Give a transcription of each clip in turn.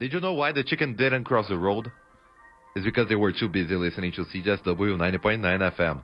Did you know why the chicken didn't cross the road? It's because they were too busy listening to CJSW 90.9 FM.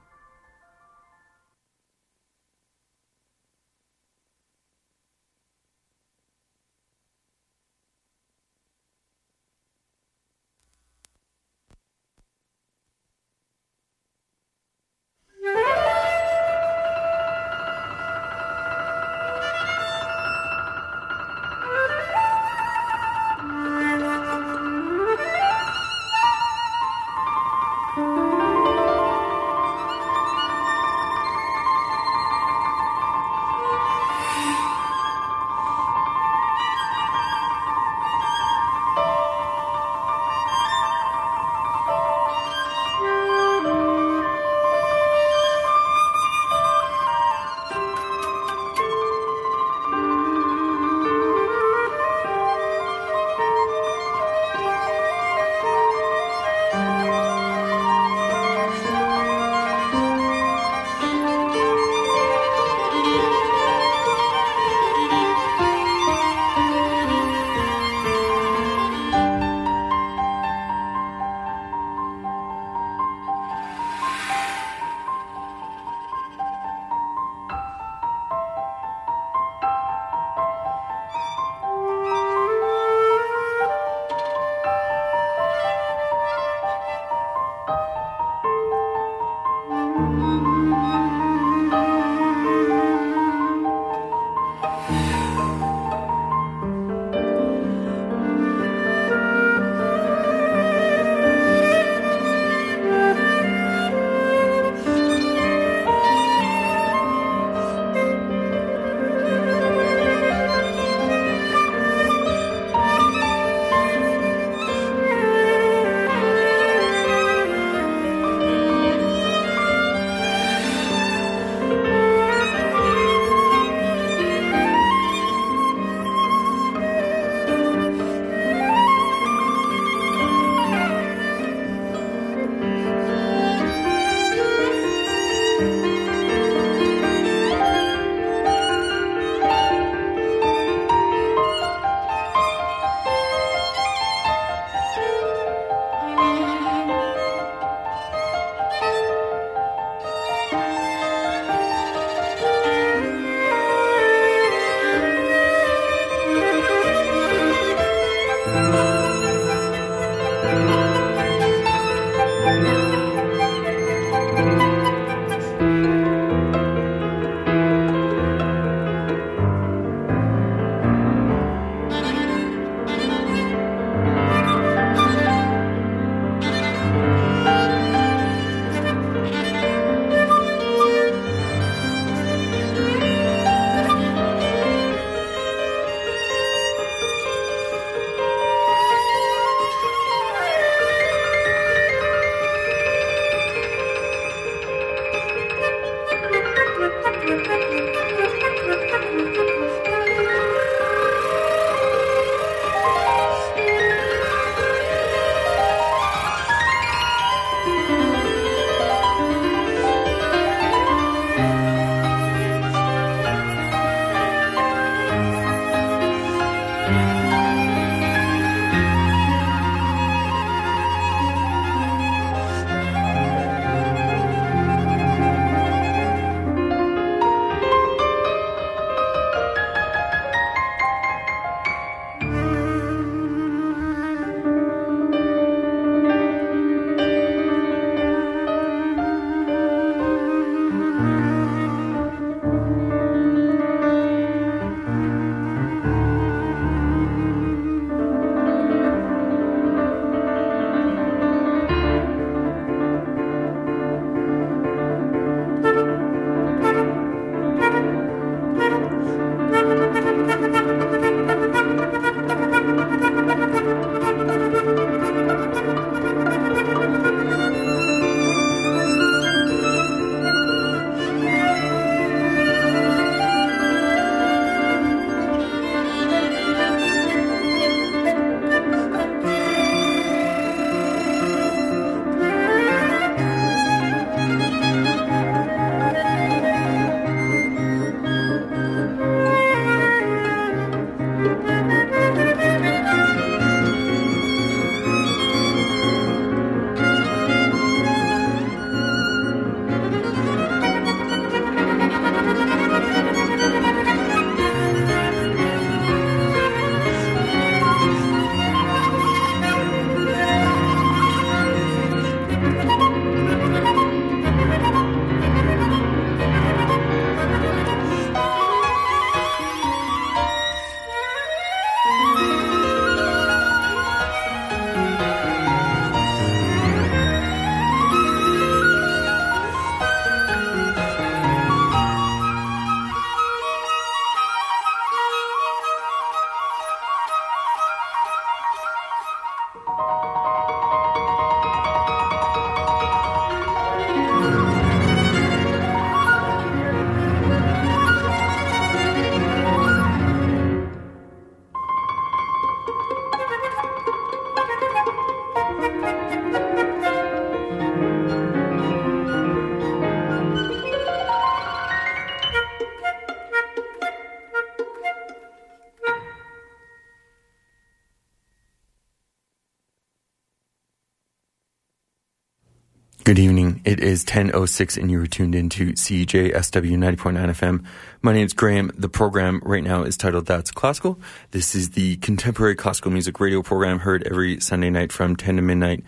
Is 10.06 and you are tuned into CJSW 90.9 FM. My name is Graham. The program right now is titled That's Classical. This is the contemporary classical music radio program heard every Sunday night from 10 to midnight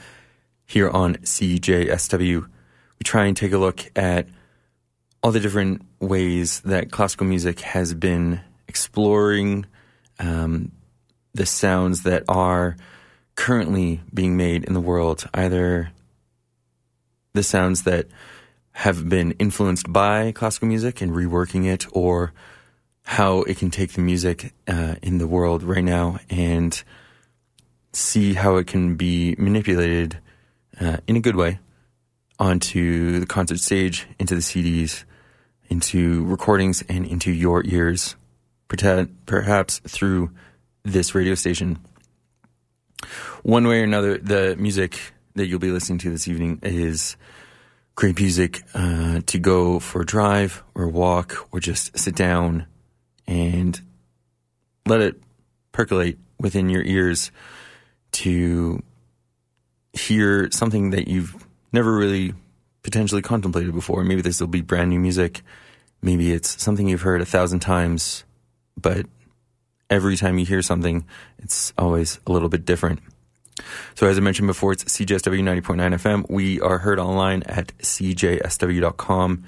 here on CJSW. We try and take a look at all the different ways that classical music has been exploring um, the sounds that are currently being made in the world, either the sounds that have been influenced by classical music and reworking it, or how it can take the music uh, in the world right now and see how it can be manipulated uh, in a good way onto the concert stage, into the CDs, into recordings, and into your ears, perhaps through this radio station. One way or another, the music that you'll be listening to this evening is great music uh, to go for a drive or walk or just sit down and let it percolate within your ears to hear something that you've never really potentially contemplated before. Maybe this will be brand new music. Maybe it's something you've heard a thousand times, but every time you hear something, it's always a little bit different. So as I mentioned before, it's CJSW 90.9 FM. We are heard online at cjsw.com.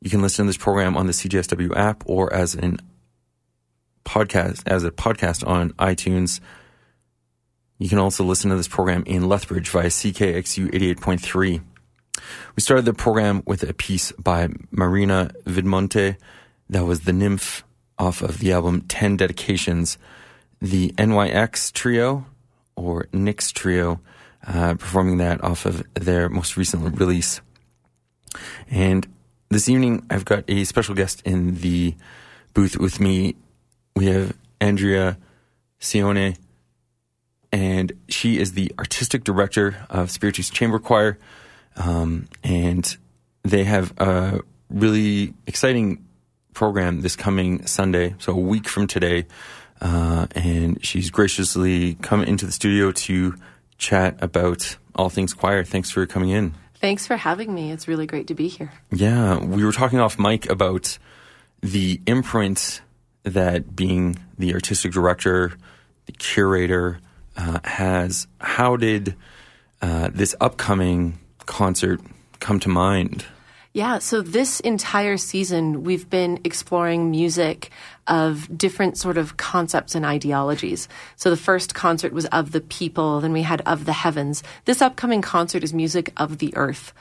You can listen to this program on the CJSW app or as an podcast, as a podcast on iTunes. You can also listen to this program in Lethbridge via CKXU 88.3. We started the program with a piece by Marina Vidmonte. That was the nymph off of the album 10 Dedications. The NYX trio or Nyx Trio, uh, performing that off of their most recent release. And this evening, I've got a special guest in the booth with me. We have Andrea Ciona, and she is the artistic director of Spiritus Chamber Choir. Um, and they have a really exciting program this coming Sunday, so a week from today, uh, and she's graciously come into the studio to chat about all things choir. Thanks for coming in. Thanks for having me. It's really great to be here. Yeah, we were talking off mic about the imprint that being the artistic director, the curator uh, has. How did uh, this upcoming concert come to mind? Yeah, so this entire season, we've been exploring music of different sort of concepts and ideologies. So the first concert was of the people, then we had of the heavens. This upcoming concert is music of the earth.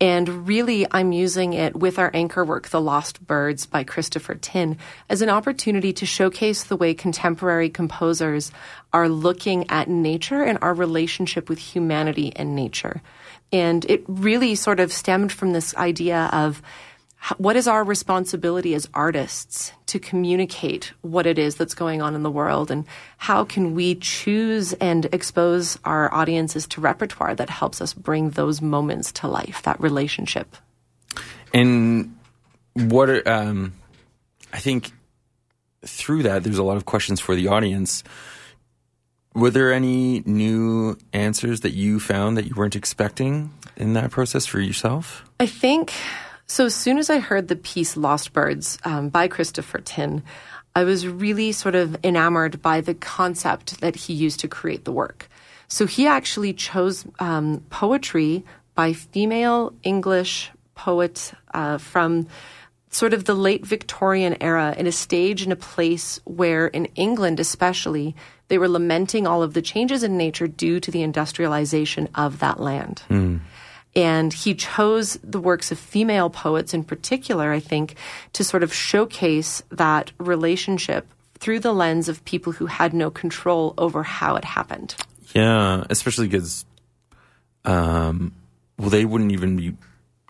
And really, I'm using it with our anchor work, The Lost Birds by Christopher Tin, as an opportunity to showcase the way contemporary composers are looking at nature and our relationship with humanity and nature. And it really sort of stemmed from this idea of what is our responsibility as artists to communicate what it is that's going on in the world? And how can we choose and expose our audiences to repertoire that helps us bring those moments to life that relationship? And what are, um, i think through that there's a lot of questions for the audience were there any new answers that you found that you weren't expecting in that process for yourself? I think so. As soon as I heard the piece Lost Birds um, by Christopher Tin, I was really sort of enamored by the concept that he used to create the work. So he actually chose um, poetry by female English poet uh, from sort of the late Victorian era in a stage and a place where, in England especially, they were lamenting all of the changes in nature due to the industrialization of that land. Mm. And he chose the works of female poets in particular, I think, to sort of showcase that relationship through the lens of people who had no control over how it happened. Yeah, especially because, um, well, they wouldn't even be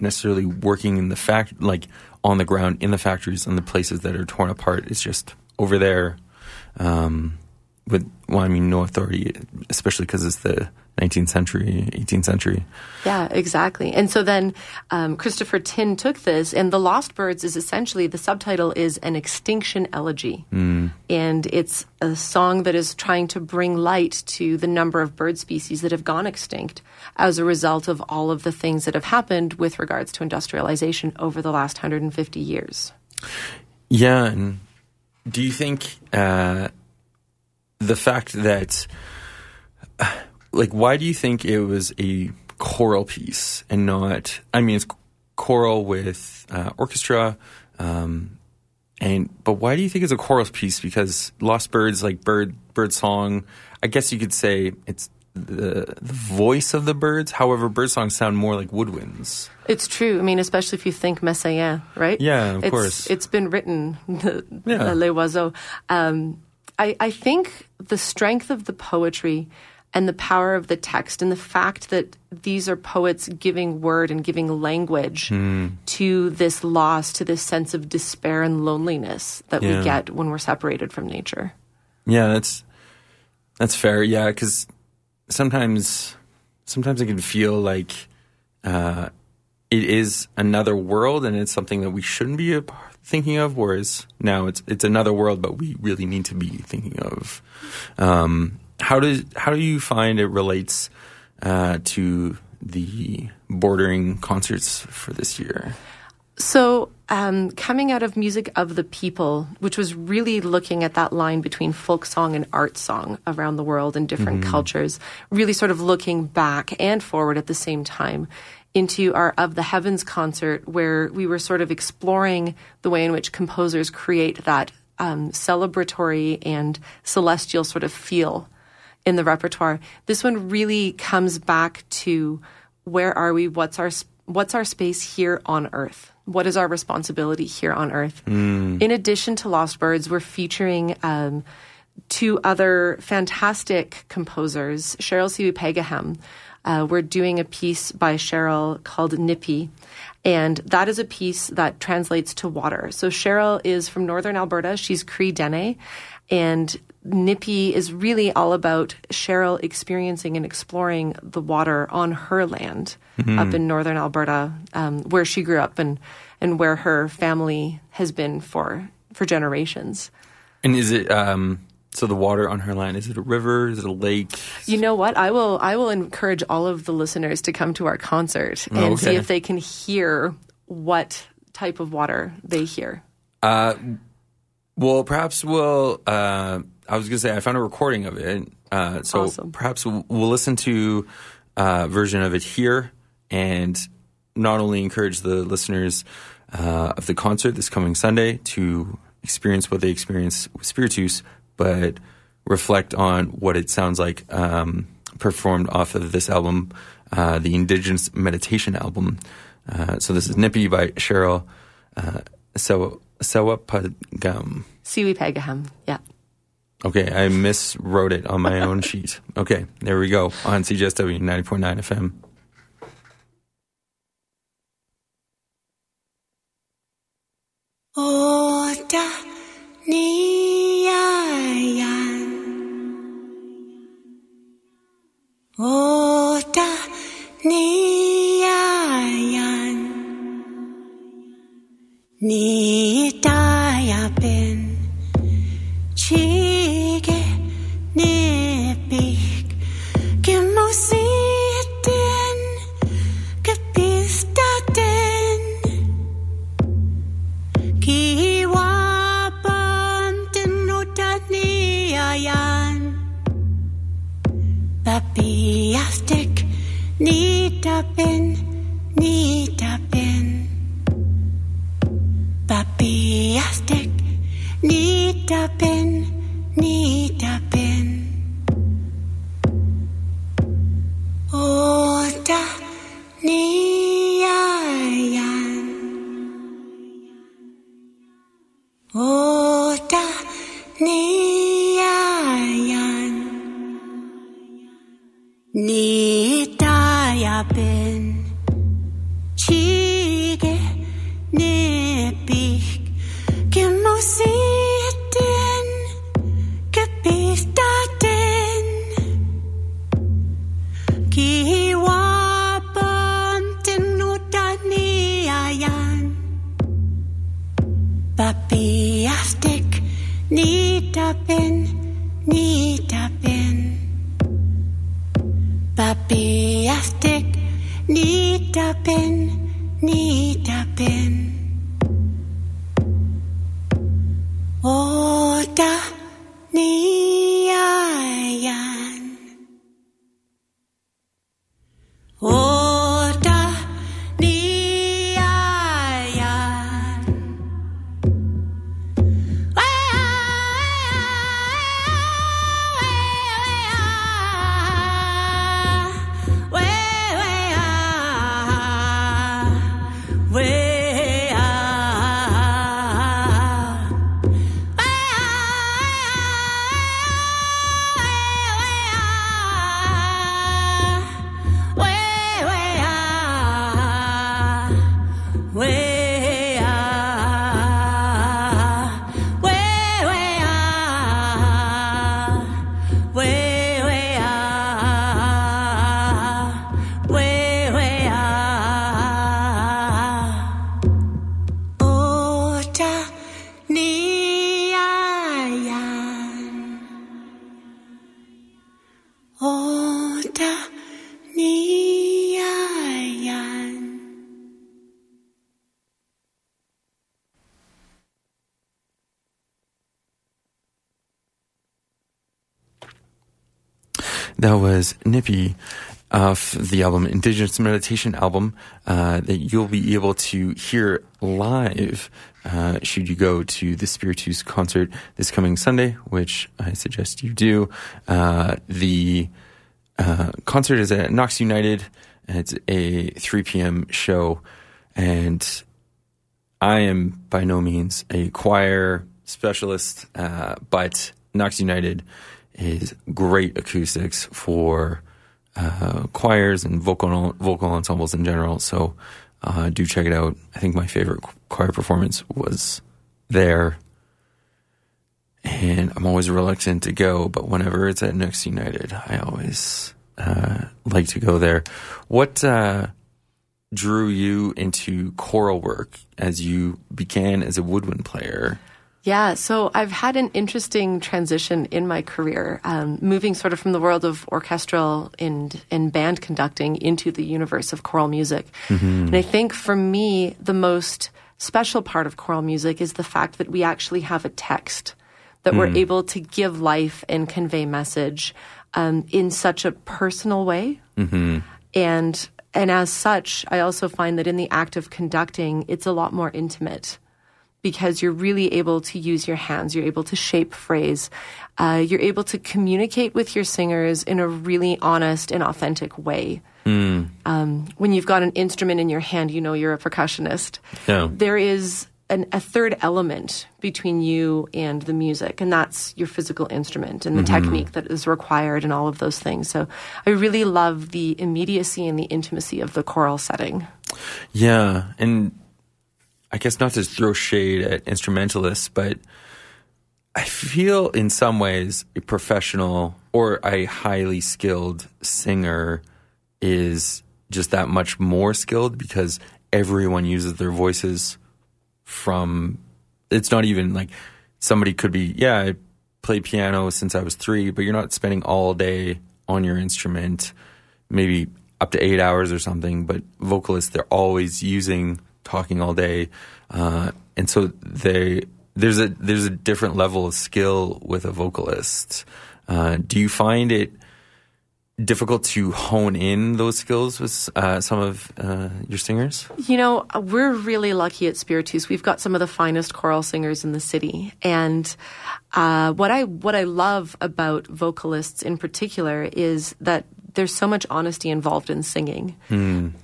necessarily working in the fact, like on the ground in the factories and the places that are torn apart. It's just over there. Um, with well, I mean, no authority, especially because it's the 19th century, 18th century. Yeah, exactly. And so then um, Christopher Tin took this, and The Lost Birds is essentially the subtitle is an extinction elegy. Mm. And it's a song that is trying to bring light to the number of bird species that have gone extinct as a result of all of the things that have happened with regards to industrialization over the last 150 years. Yeah. And do you think uh, the fact that like why do you think it was a choral piece and not i mean it's choral with uh, orchestra um, and but why do you think it's a choral piece? Because lost birds like bird bird song i guess you could say it's the, the voice of the birds. However bird songs sound more like woodwinds. It's true. I mean especially if you think messiaen right? Yeah of it's, course. it's been written yeah. les oiseaux. Um, I, I think the strength of the poetry and the power of the text and the fact that these are poets giving word and giving language mm. to this loss, to this sense of despair and loneliness that Yeah. we get when we're separated from nature. Yeah, that's that's fair. Yeah, because sometimes sometimes it can feel like uh, it is another world, and it's something that we shouldn't be a p- thinking of. Whereas now it's it's another world, but we really need to be thinking of. Um, how does how do you find it relates uh, to the bordering concerts for this year? So, um, coming out of Music of the People, which was really looking at that line between folk song and art song around the world and different cultures, really sort of looking back and forward at the same time into our Of the Heavens concert, where we were sort of exploring the way in which composers create that um, celebratory and celestial sort of feel in the repertoire. This one really comes back to where are we? What's our what's our space here on Earth? What is our responsibility here on Earth? In addition to Lost Birds, we're featuring um, two other fantastic composers, Sherryl Sewepagaham. Uh, we're doing a piece by Sherryl called Nipiy, and that is a piece that translates to water. So Sherryl is from northern Alberta. She's Cree Dene, and Nipiy is really all about Sherryl experiencing and exploring the water on her land up in northern Alberta, um, where she grew up and and where her family has been for for generations. And is it um, so? The water on her land is it a river? Is it a lake? You know what? I will I will encourage all of the listeners to come to our concert and see if they can hear what type of water they hear. Uh, well, perhaps we'll. Uh, I was going to say I found a recording of it, uh, so Awesome. perhaps we'll, we'll listen to a version of it here, and not only encourage the listeners uh, of the concert this coming Sunday to experience what they experience with Spiritus, but reflect on what it sounds like um, performed off of this album, uh, the Indigenous Meditation album. Uh, so this is Nipiy by Sherryl uh, Sewa Sewapagam. Sewepagaham. Yeah. Okay, I miswrote it on my own sheet. Okay, there we go on CJSW 90.9 FM. Oda niyayan 我的你呀呀，你大呀变。Nitapin nitapin Nipiy off the album Indigenous Meditation album uh, that you'll be able to hear live uh, should you go to the Spiritus concert this coming Sunday, which I suggest you do. Uh, the uh, concert is at Knox United. It's a 3 p.m. show, and I am by no means a choir specialist, uh, but Knox United is great acoustics for uh, choirs and vocal vocal ensembles in general. So uh, do check it out. I think my favorite choir performance was there, and I'm always reluctant to go, but whenever it's at Knox United, I always uh, like to go there. What uh, drew you into choral work as you began as a woodwind player? Yeah, so I've had an interesting transition in my career, um, moving sort of from the world of orchestral and, and band conducting into the universe of choral music. And I think for me, the most special part of choral music is the fact that we actually have a text, that we're able to give life and convey message um, in such a personal way. And and as such, I also find that in the act of conducting, it's a lot more intimate because you're really able to use your hands. You're able to shape phrase. Uh, you're able to communicate with your singers in a really honest and authentic way. Um, when you've got an instrument in your hand, you know you're a percussionist. Yeah. There is an, a third element between you and the music, and that's your physical instrument and the technique that is required and all of those things. So I really love the immediacy and the intimacy of the choral setting. Yeah, and I guess not to throw shade at instrumentalists, but I feel in some ways a professional or a highly skilled singer is just that much more skilled because everyone uses their voices from it's not even like somebody could be yeah I played piano since I was 3 but you're not spending all day on your instrument maybe up to 8 hours or something but vocalists they're always using talking all day uh, and so they there's a there's a different level of skill with a vocalist. Uh, do you find it difficult to hone in those skills with uh, some of uh, your singers? You know, we're really lucky at Spiritus. We've got some of the finest choral singers in the city, and uh, what I what I love about vocalists in particular is that there's so much honesty involved in singing.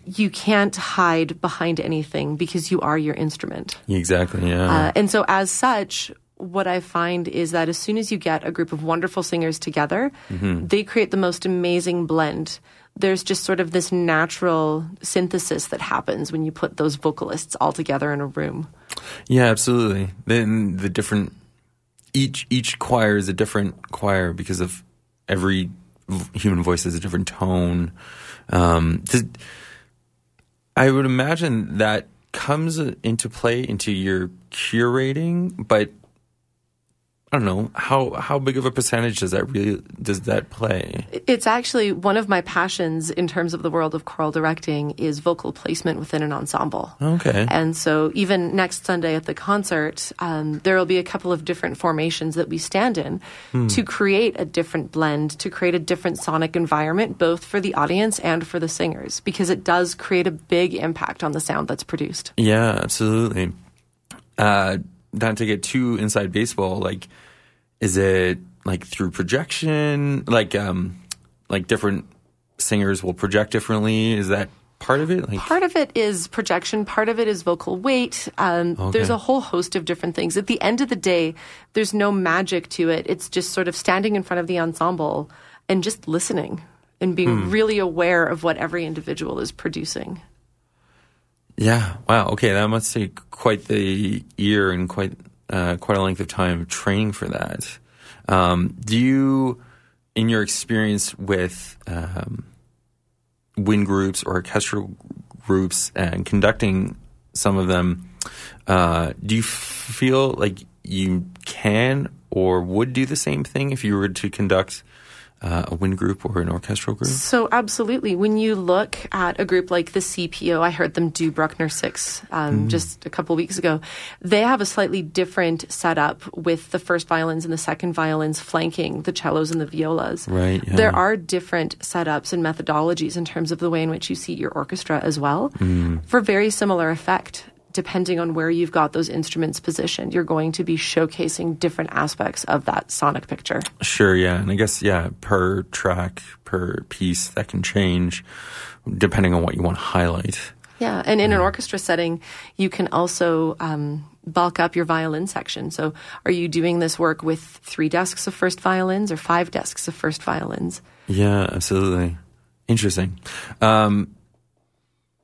You can't hide behind anything because you are your instrument. exactly yeah Uh, and so, as such, what I find is that as soon as you get a group of wonderful singers together, they create the most amazing blend. There's just sort of this natural synthesis that happens when you put those vocalists all together in a room. Yeah, absolutely. Then the different each each choir is a different choir because of every human voice has a different tone. Um, I would imagine that comes into play into your curating, but I don't know how how big of a percentage does that really does that play? It's actually one of my passions in terms of the world of choral directing is vocal placement within an ensemble. Okay. And so even next Sunday at the concert, um, there will be a couple of different formations that we stand in to create a different blend, to create a different sonic environment, both for the audience and for the singers, because it does create a big impact on the sound that's produced. Yeah, absolutely. Uh, not to get too inside baseball, like, is it like through projection? Like, um, like different singers will project differently. Is that part of it? Like, Part of it is projection, part of it is vocal weight. Um, There's a whole host of different things. At the end of the day, there's no magic to it. It's just sort of standing in front of the ensemble and just listening and being really aware of what every individual is producing. yeah. Wow. Okay, that must take quite the year and quite uh, quite a length of time training for that. Um, do you, in your experience with um, wind groups or orchestral groups and conducting some of them, uh, do you feel like you can or would do the same thing if you were to conduct uh, a wind group or an orchestral group? So, absolutely. When you look at a group like the CPO, I heard them do Bruckner 6 um, just a couple weeks ago. They have a slightly different setup with the first violins and the second violins flanking the cellos and the violas. Right, yeah. There are different setups and methodologies in terms of the way in which you seat your orchestra as well for very similar effect. Depending on where you've got those instruments positioned, you're going to be showcasing different aspects of that sonic picture. Sure, yeah. And I guess, yeah, per track, per piece, that can change depending on what you want to highlight. Yeah, and in an orchestra setting, you can also um, bulk up your violin section. So, are you doing this work with three desks of first violins or five desks of first violins? Yeah, absolutely. Interesting. Um,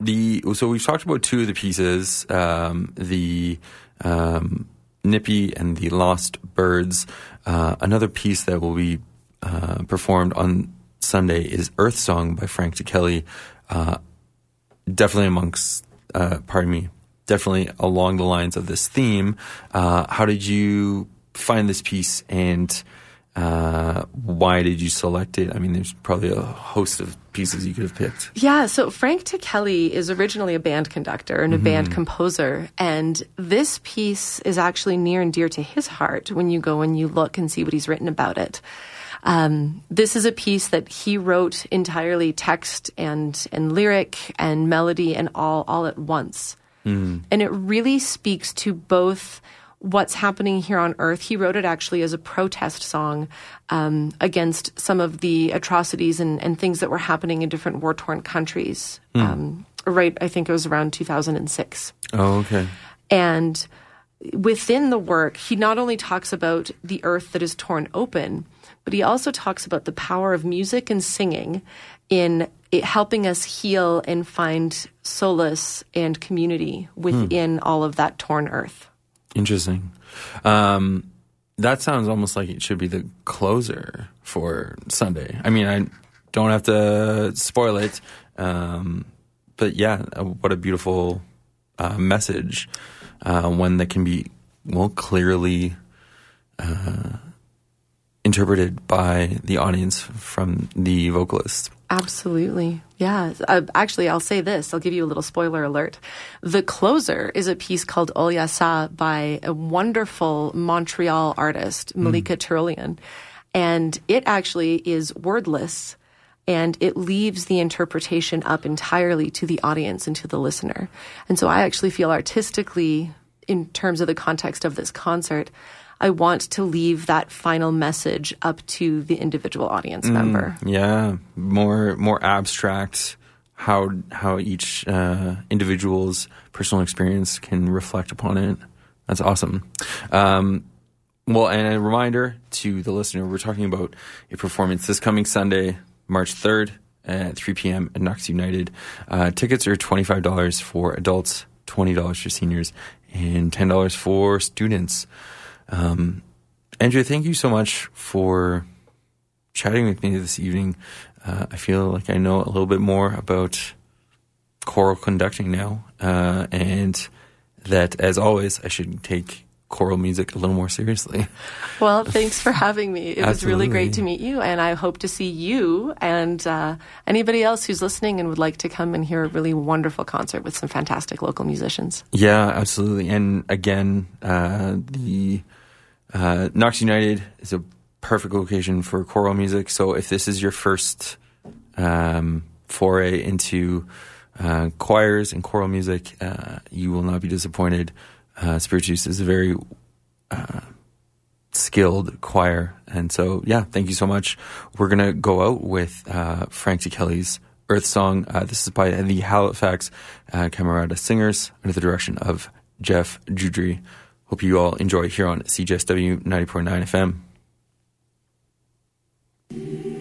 the so we've talked about two of the pieces, um, the um, Nipiy and the Lost Birds. Uh, another piece that will be uh, performed on Sunday is Earth Song by Frank Ticheli. Uh, definitely amongst, uh, pardon me, definitely along the lines of this theme. Uh, how did you find this piece and uh, why did you select it? I mean, there's probably a host of pieces you could have picked. Yeah, so Frank Ticheli is originally a band conductor and a band composer, and this piece is actually near and dear to his heart when you go and you look and see what he's written about it. Um, this is a piece that he wrote entirely text and and lyric and melody and all all at once, and it really speaks to both what's happening here on Earth. He wrote it actually as a protest song um, against some of the atrocities and, and things that were happening in different war torn countries. Um, right, I think it was around 2006. Oh, okay. And within the work, he not only talks about the earth that is torn open, but he also talks about the power of music and singing in it helping us heal and find solace and community within all of that torn earth. Interesting. Um, that sounds almost like it should be the closer for Sunday. I mean, I don't have to spoil it, um, but yeah, uh, what a beautiful uh, message. Uh, one that can be well clearly uh, interpreted by the audience from the vocalist. Absolutely. Yeah. Uh, actually, I'll say this. I'll give you a little spoiler alert. The closer is a piece called Olyasa by a wonderful Montreal artist, Malika Tyrolien. And it actually is wordless and it leaves the interpretation up entirely to the audience and to the listener. And so I actually feel artistically, in terms of the context of this concert, I want to leave that final message up to the individual audience member. Yeah, more more abstract. How how each uh, individual's personal experience can reflect upon it. That's awesome. Um, well, and a reminder to the listener: we're talking about a performance this coming Sunday, March third at 3 p.m. at Knox United. Uh, tickets are twenty five dollars for adults, twenty dollars for seniors, and ten dollars for students. Um, Andrew, thank you so much for chatting with me this evening. Uh, I feel like I know a little bit more about choral conducting now, uh, and that, as always, I should take choral music a little more seriously. Well, thanks for having me. It was really great to meet you, and I hope to see you and uh, anybody else who's listening and would like to come and hear a really wonderful concert with some fantastic local musicians. Yeah, absolutely. And again, uh, the uh, Knox United is a perfect location for choral music. So if this is your first um, foray into uh, choirs and choral music, uh, you will not be disappointed. Uh, Spiritus is a very uh, skilled choir. And so, yeah, thank you so much. We're going to go out with uh, Frank Ticheli's Earth Song. Uh, this is by the Halifax Camerata Singers under the direction of Jeff Joudrey. Hope you all enjoy here on CJSW 90.9 FM.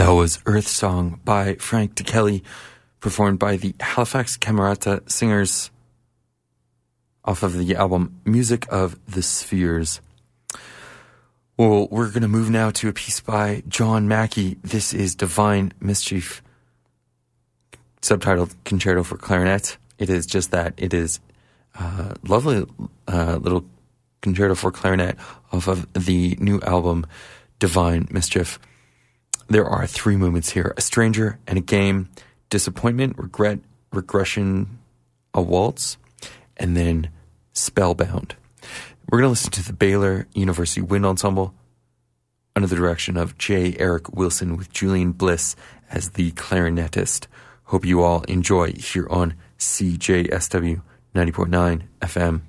That was Earth Song by Frank Ticheli, performed by the Halifax Camerata Singers off of the album Music of the Spheres. Well, we're going to move now to a piece by John Mackey. This is Divine Mischief, subtitled Concerto for Clarinet. It is just that. It is a lovely uh, little concerto for clarinet off of the new album Divine Mischief. There are three movements here a stranger and a game, disappointment, regret, regression, a waltz, and then Spellbound. We're going to listen to the Baylor University Wind Ensemble under the direction of J. Eric Wilson with Julian Bliss as the clarinetist. Hope you all enjoy here on CJSW 90.9 FM.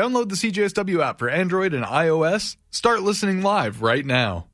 Download the CJSW app for Android and iOS. Start listening live right now.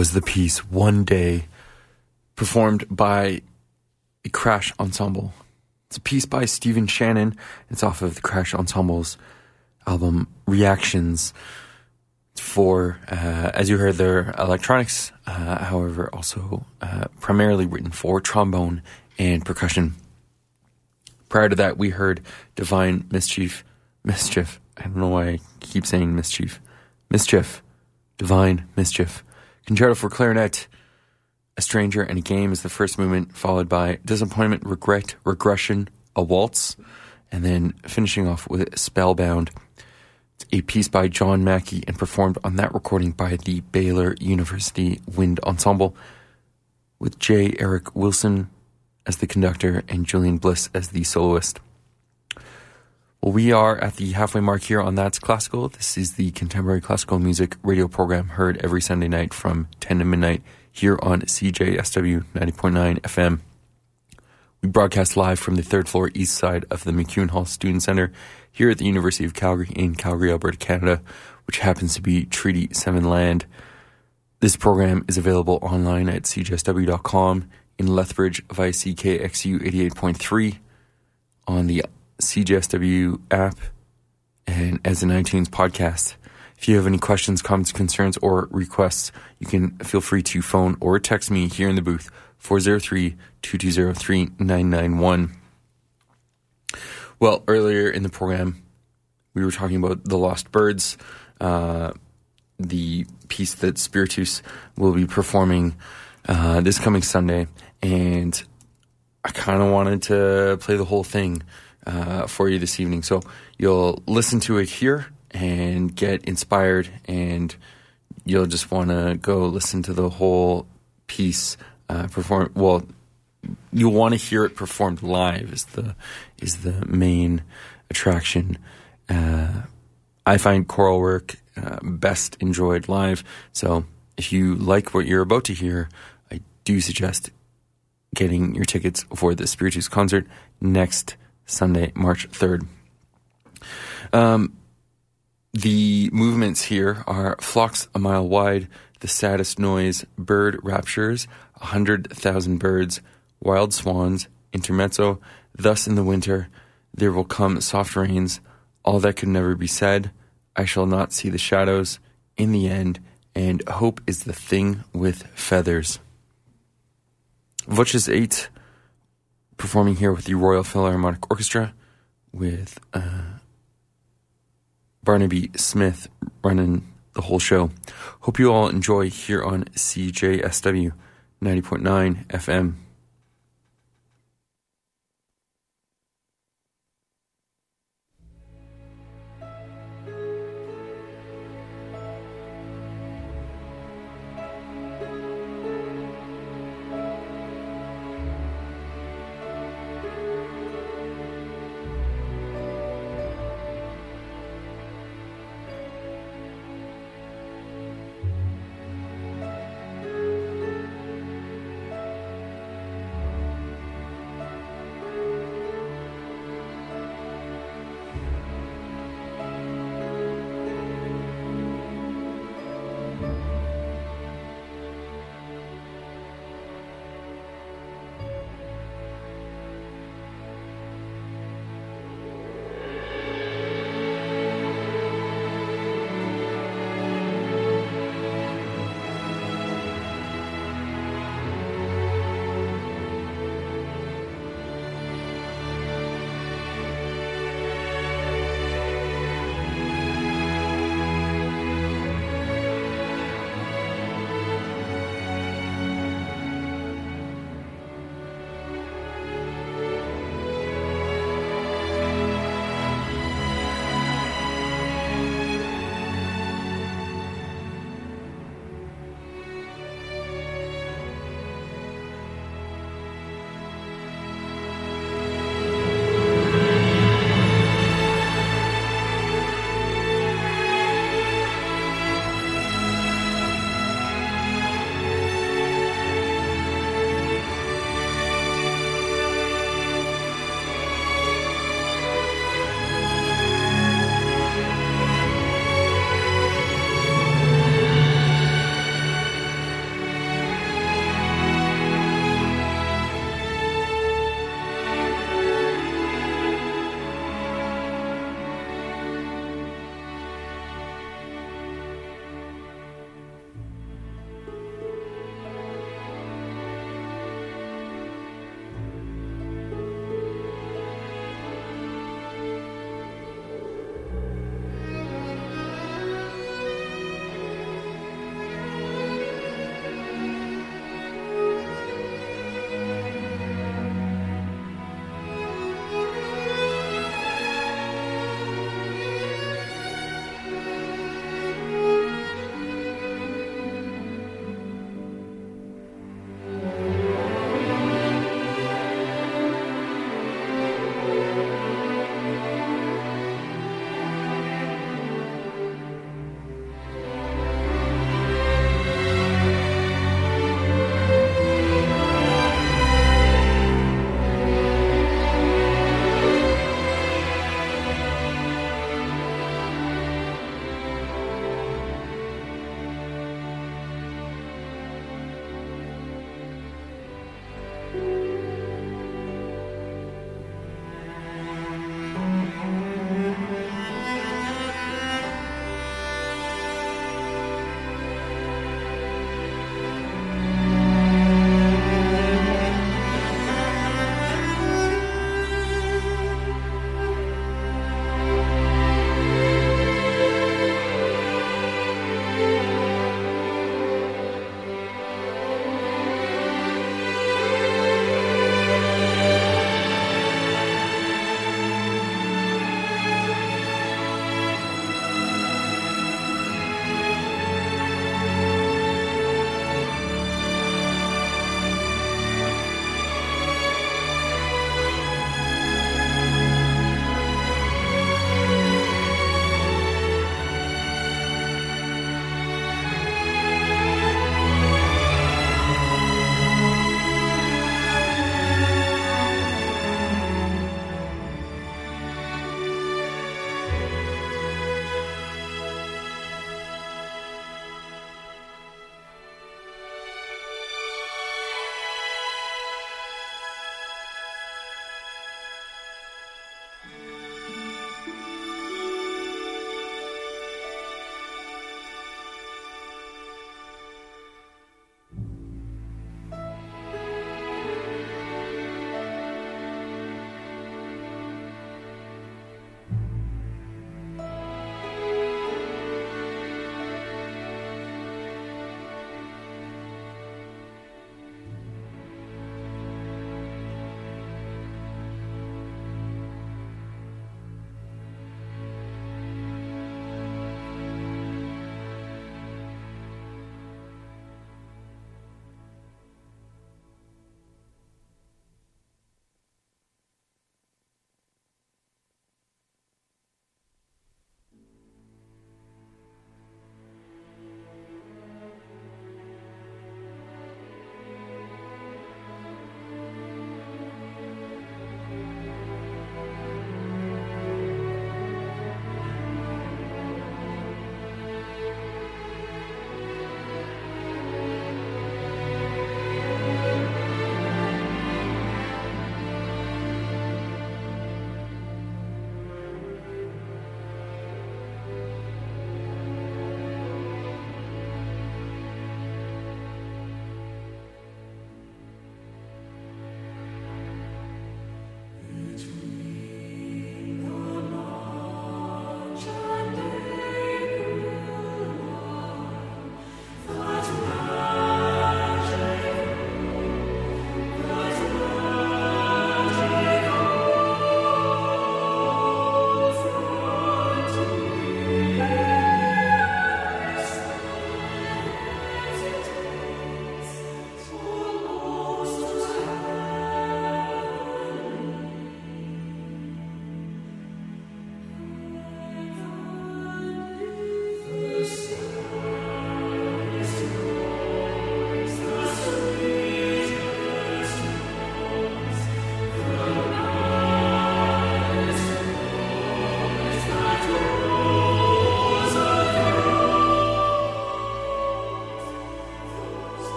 Was the piece One Day, performed by a Crash Ensemble. It's a piece by Stephen Shannon. It's off of the Crash Ensemble's album Reactions. For, uh, as you heard, their electronics, uh, however, also uh, primarily written for trombone and percussion. Prior to that, we heard Divine Mischief. Mischief. I don't know why I keep saying mischief. Mischief. Divine Mischief. Concerto for Clarinet. A Stranger and a Game is the first movement, followed by Disappointment, Regret, Regression, a Waltz, and then finishing off with Spellbound. A piece by John Mackey and performed on that recording by the Baylor University Wind Ensemble with J. Eric Wilson as the conductor and Julian Bliss as the soloist. Well, we are at the halfway mark here on That's Classical. This is the contemporary classical music radio program heard every Sunday night from 10 to midnight here on CJSW 90.9 FM. We broadcast live from the third floor east side of the MacEwan Hall Student Center here at the University of Calgary in Calgary, Alberta, Canada, which happens to be Treaty 7 land. This program is available online at cjsw.com, in Lethbridge via CKXU 88.3, on the CJSW app, and as an iTunes podcast. If you have any questions, comments, concerns, or requests, you can feel free to phone or text me here in the booth 403 220 3991. Well, earlier in the program, we were talking about the Lost Birds, uh, the piece that Spiritus will be performing uh, this coming Sunday, and I kind of wanted to play the whole thing uh, for you this evening. So you'll listen to it here and get inspired, and you'll just want to go listen to the whole piece uh, perform. Well, you'll want to hear it performed live. Is the is the main attraction. Uh, I find choral work uh, best enjoyed live. So if you like what you're about to hear, I do suggest getting your tickets for the Spiritus concert next Sunday, March 3rd. Um, the movements here are flocks a mile wide, the saddest noise, bird raptures, a hundred thousand birds, wild swans, intermezzo, thus in the winter, there will come soft rains, all that could never be said, I shall not see the shadows, in the end, and hope is the thing with feathers. Voces 8 performing here with the Royal Philharmonic Orchestra with uh, Barnaby Smith running the whole show. Hope you all enjoy here on CJSW 90.9 FM.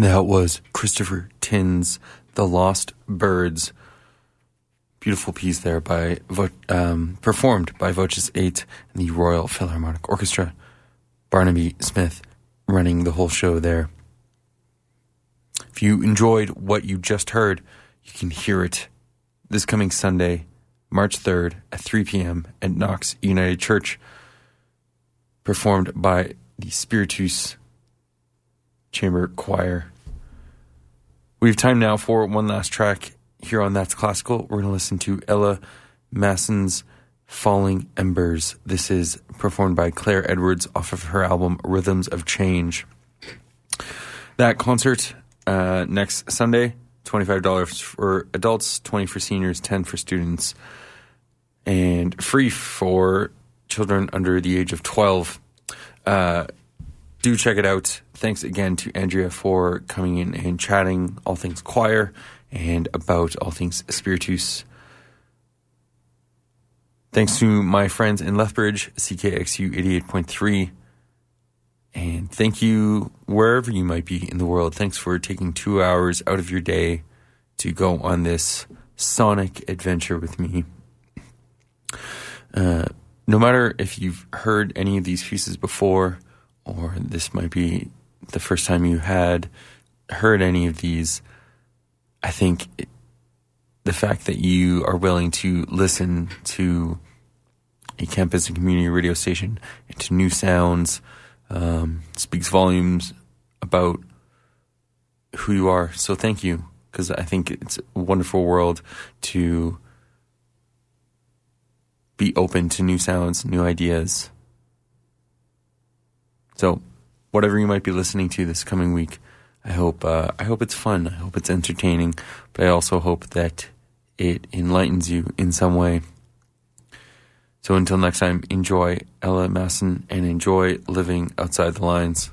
That was Christopher Tin's The Lost Birds. Beautiful piece there by um, performed by Voces 8 and the Royal Philharmonic Orchestra. Barnaby Smith running the whole show there. If you enjoyed what you just heard, you can hear it this coming Sunday, March 3rd at 3 p.m. at Knox United Church, performed by the Spiritus Chamber Choir. We have time now for one last track here on That's Classical. We're going to listen to Ella Macen's Falling Embers. This is performed by Claire Edwardes off of her album Rhythms of Change. That concert uh, next Sunday, $25 for adults, 20 for seniors, 10 for students, and free for children under the age of 12. Uh, do check it out. Thanks again to Andrea for coming in and chatting all things choir and about all things spiritus. Thanks to my friends in Lethbridge, CKXU 88.3. And thank you wherever you might be in the world. Thanks for taking two hours out of your day to go on this sonic adventure with me. Uh, no matter if you've heard any of these pieces before, or this might be the first time you had heard any of these, I think the fact that you are willing to listen to a campus and community radio station and to new sounds um, speaks volumes about who you are. So thank you, because I think it's a wonderful world to be open to new sounds, new ideas. So, whatever you might be listening to this coming week, I hope uh, I hope it's fun. I hope it's entertaining, but I also hope that it enlightens you in some way. So until next time, enjoy Ella Macen and enjoy living outside the lines.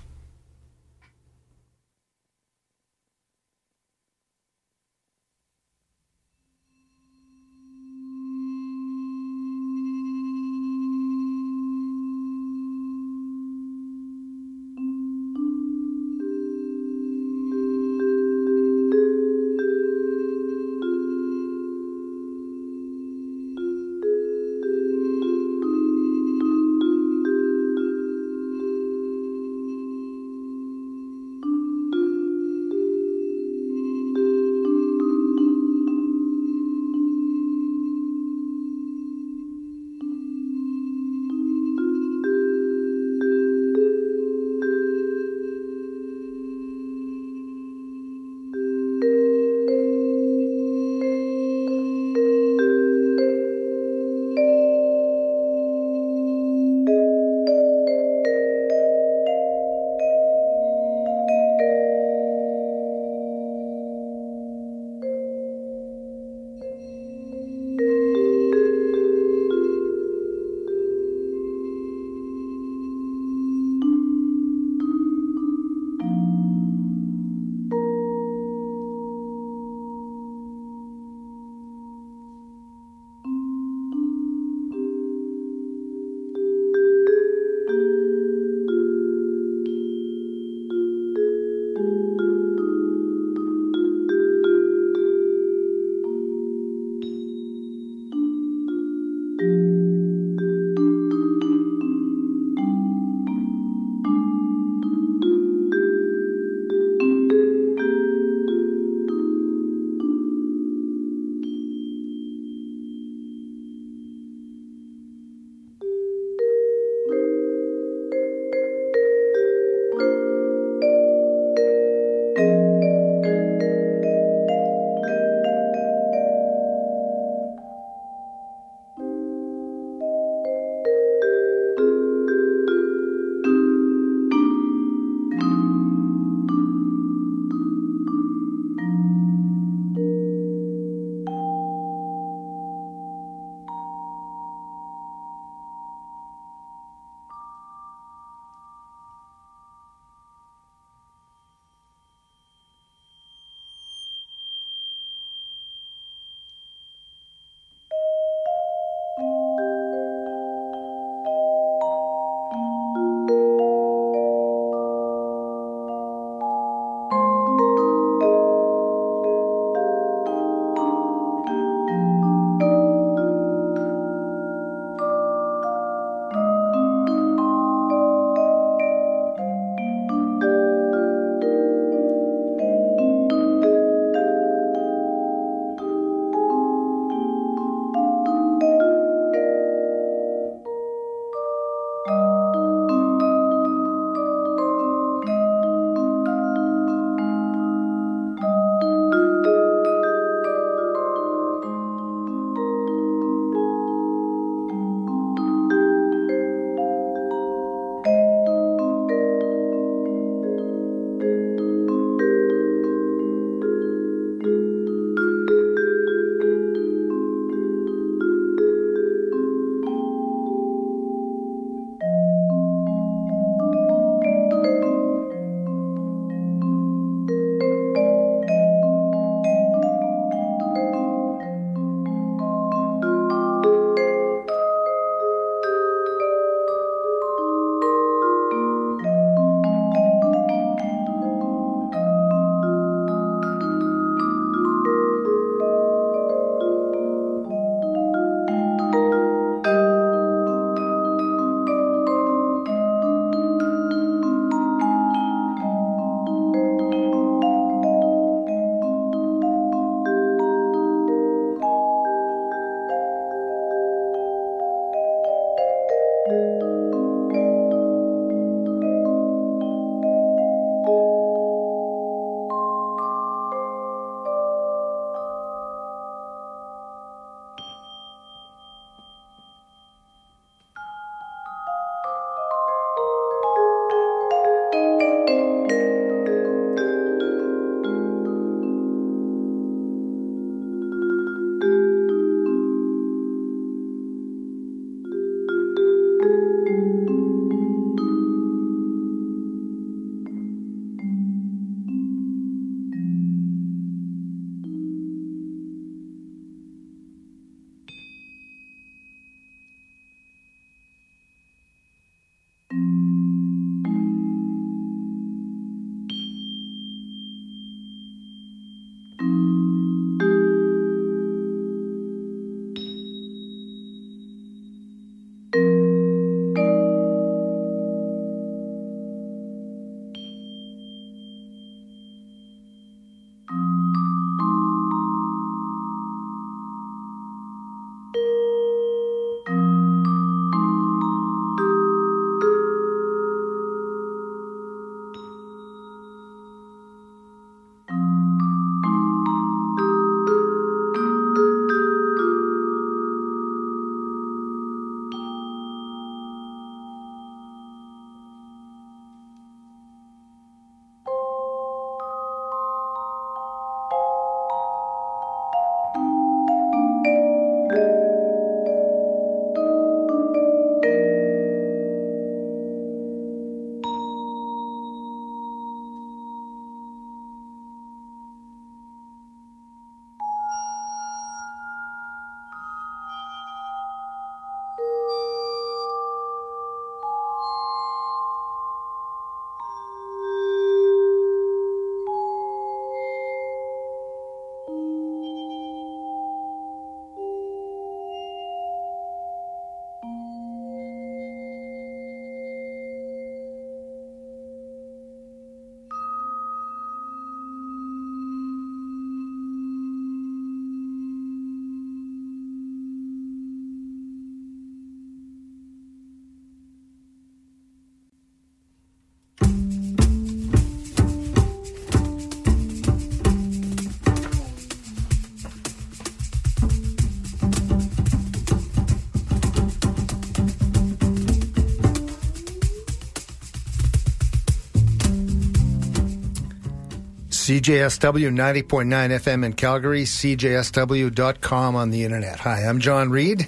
CJSW 90.9 FM in Calgary, CJSW.com on the internet. Hi, I'm John Reed.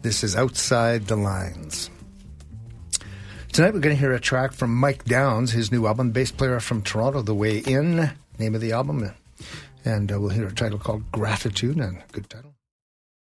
This is Outside the Lines. Tonight we're going to hear a track from Mike Downs, his new album, bass player from Toronto, The Way In, name of the album. And uh, we'll hear a title called Gratitude, and good title.